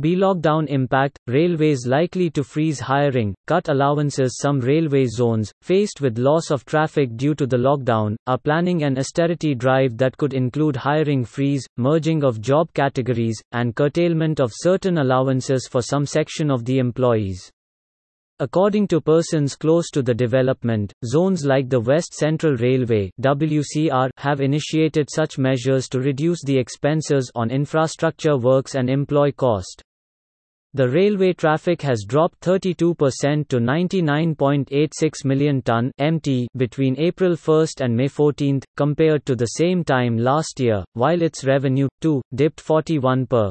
B. Lockdown impact Railways likely to freeze hiring, cut allowances. Some railway zones, faced with loss of traffic due to the lockdown, are planning an austerity drive that could include hiring freeze, merging of job categories, and curtailment of certain allowances for some section of the employees. According to persons close to the development, zones like the West Central Railway WCR have initiated such measures to reduce the expenses on infrastructure works and employ cost. The railway traffic has dropped 32% to 99.86 million ton (mt) between April 1 and May 14, compared to the same time last year, while its revenue too dipped 41 per